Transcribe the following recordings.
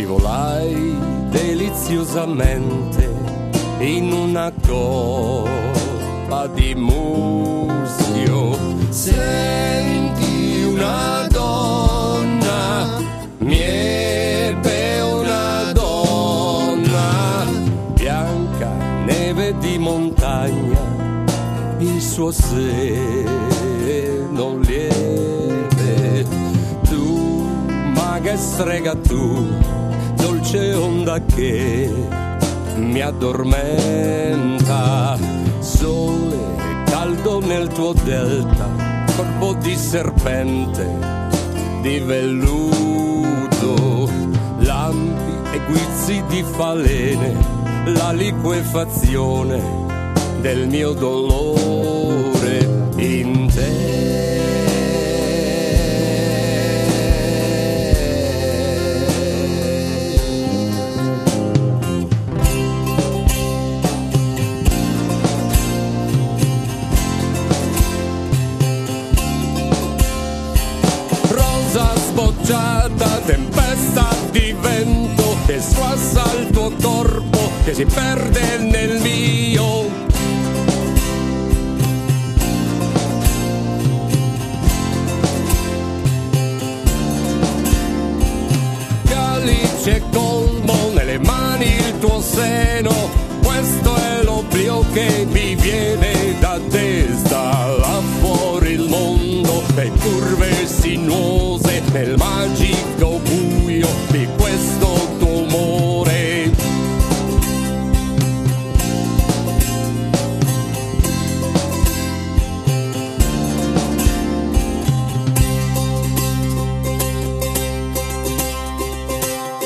scivolai deliziosamente in una coppa di muschio. Senti una donna, mi ebbe una donna, bianca neve di montagna, il suo seno lieve. Tu, maga e strega tu, dolce onda che mi addormenta. Sole caldo nel tuo delta, corpo di serpente, di velluto, lampi e guizzi di falene, la liquefazione del mio dolore in te. Sbocciata, tempesta di vento che squassa il tuo corpo, che si perde nel mio. Calice colmo nelle mani il tuo seno, questo è l'oblio che mi viene da testa, là fuori il mondo, le curve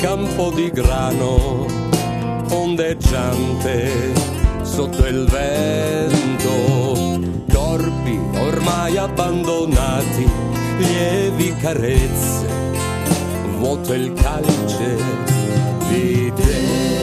campo di grano ondeggiante sotto il vento, corpi ormai abbandonati, lievi carezze, vuoto il calice di te.